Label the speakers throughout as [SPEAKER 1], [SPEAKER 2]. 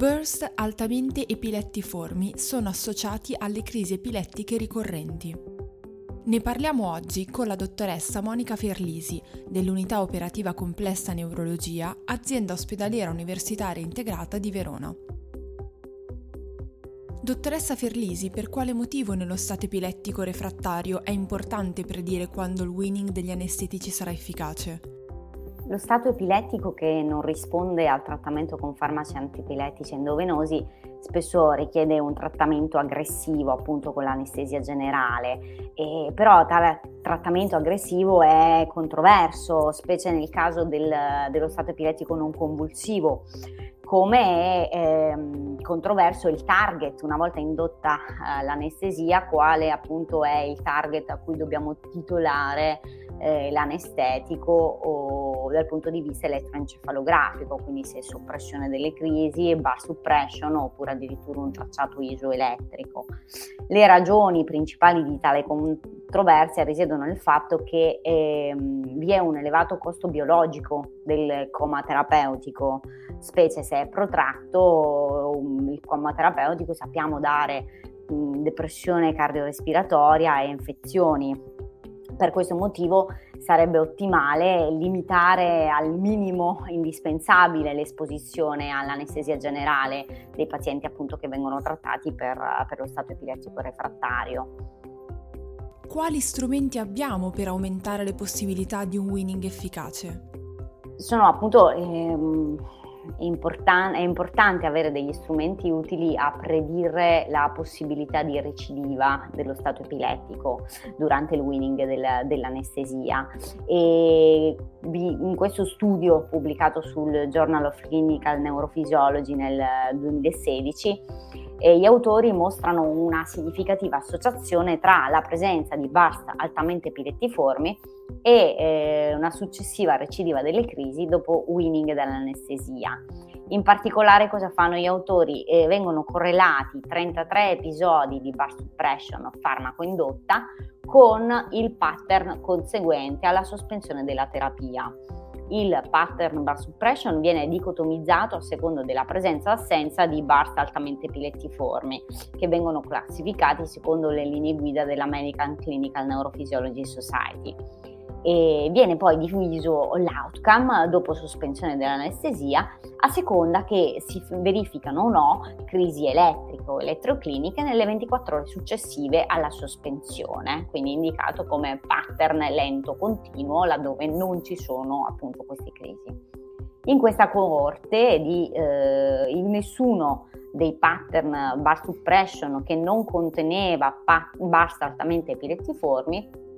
[SPEAKER 1] Burst altamente epilettiformi sono associati alle crisi epilettiche ricorrenti. Ne parliamo oggi con la dottoressa Monica Ferlisi dell'Unità Operativa Complessa Neurologia, azienda ospedaliera universitaria integrata di Verona. Dottoressa Ferlisi, per quale motivo nello stato epilettico refrattario è importante predire quando il winning degli anestetici sarà efficace?
[SPEAKER 2] Lo stato epilettico che non risponde al trattamento con farmaci antiepilettici endovenosi spesso richiede un trattamento aggressivo appunto con l'anestesia generale, e, però tale trattamento aggressivo è controverso, specie nel caso del, dello stato epilettico non convulsivo come è ehm, controverso il target, una volta indotta eh, l'anestesia, quale appunto è il target a cui dobbiamo titolare eh, l'anestetico o dal punto di vista elettroencefalografico, quindi se soppressione delle crisi, bar suppression oppure addirittura un tracciato isoelettrico. Le ragioni principali di tale controversia risiedono nel fatto che ehm, vi è un elevato costo biologico del coma terapeutico, specie se è protratto, il coma terapeutico sappiamo dare depressione cardiorespiratoria e infezioni. Per questo motivo sarebbe ottimale limitare al minimo indispensabile l'esposizione all'anestesia generale dei pazienti appunto che vengono trattati per, per lo stato epilettico refrattario.
[SPEAKER 1] Quali strumenti abbiamo per aumentare le possibilità di un winning efficace?
[SPEAKER 2] Sono appunto ehm, Importan- è importante avere degli strumenti utili a predire la possibilità di recidiva dello stato epilettico durante il winning del, dell'anestesia. E in questo studio pubblicato sul Journal of Clinical Neurophysiology nel 2016, eh, gli autori mostrano una significativa associazione tra la presenza di burst altamente epilettiformi e eh, una successiva recidiva delle crisi dopo winning dall'anestesia. In particolare cosa fanno gli autori? Eh, vengono correlati 33 episodi di bar suppression farmaco indotta con il pattern conseguente alla sospensione della terapia. Il pattern bar suppression viene dicotomizzato a seconda della presenza o assenza di bars altamente epilettiformi, che vengono classificati secondo le linee guida dell'American Clinical Neurophysiology Society e viene poi diviso l'outcome dopo sospensione dell'anestesia a seconda che si verificano o no crisi elettrico elettrocliniche nelle 24 ore successive alla sospensione, quindi indicato come pattern lento continuo laddove non ci sono appunto queste crisi. In questa coorte di eh, in nessuno dei pattern bar suppression che non conteneva pa- bar altamente epilettiformi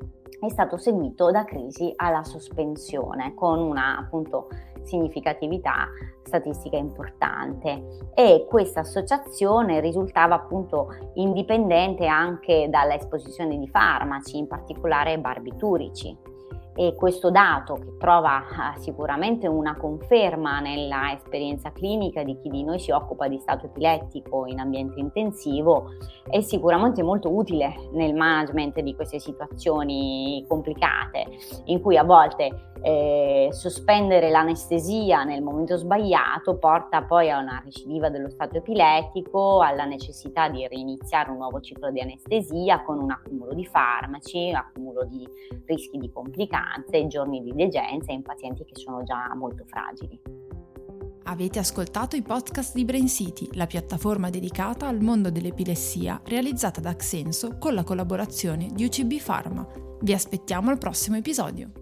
[SPEAKER 2] è stato seguito da crisi alla sospensione con una appunto significatività statistica importante. E questa associazione risultava appunto indipendente anche dall'esposizione di farmaci, in particolare barbiturici e questo dato che trova ah, sicuramente una conferma nella esperienza clinica di chi di noi si occupa di stato epilettico in ambiente intensivo è sicuramente molto utile nel management di queste situazioni complicate in cui a volte eh, sospendere l'anestesia nel momento sbagliato porta poi a una recidiva dello stato epilettico, alla necessità di reiniziare un nuovo ciclo di anestesia con un accumulo di farmaci, accumulo di rischi di complicanze, giorni di degenza in pazienti che sono già molto fragili.
[SPEAKER 1] Avete ascoltato i podcast di Brain City, la piattaforma dedicata al mondo dell'epilessia realizzata da Xenso con la collaborazione di UCB Pharma. Vi aspettiamo al prossimo episodio.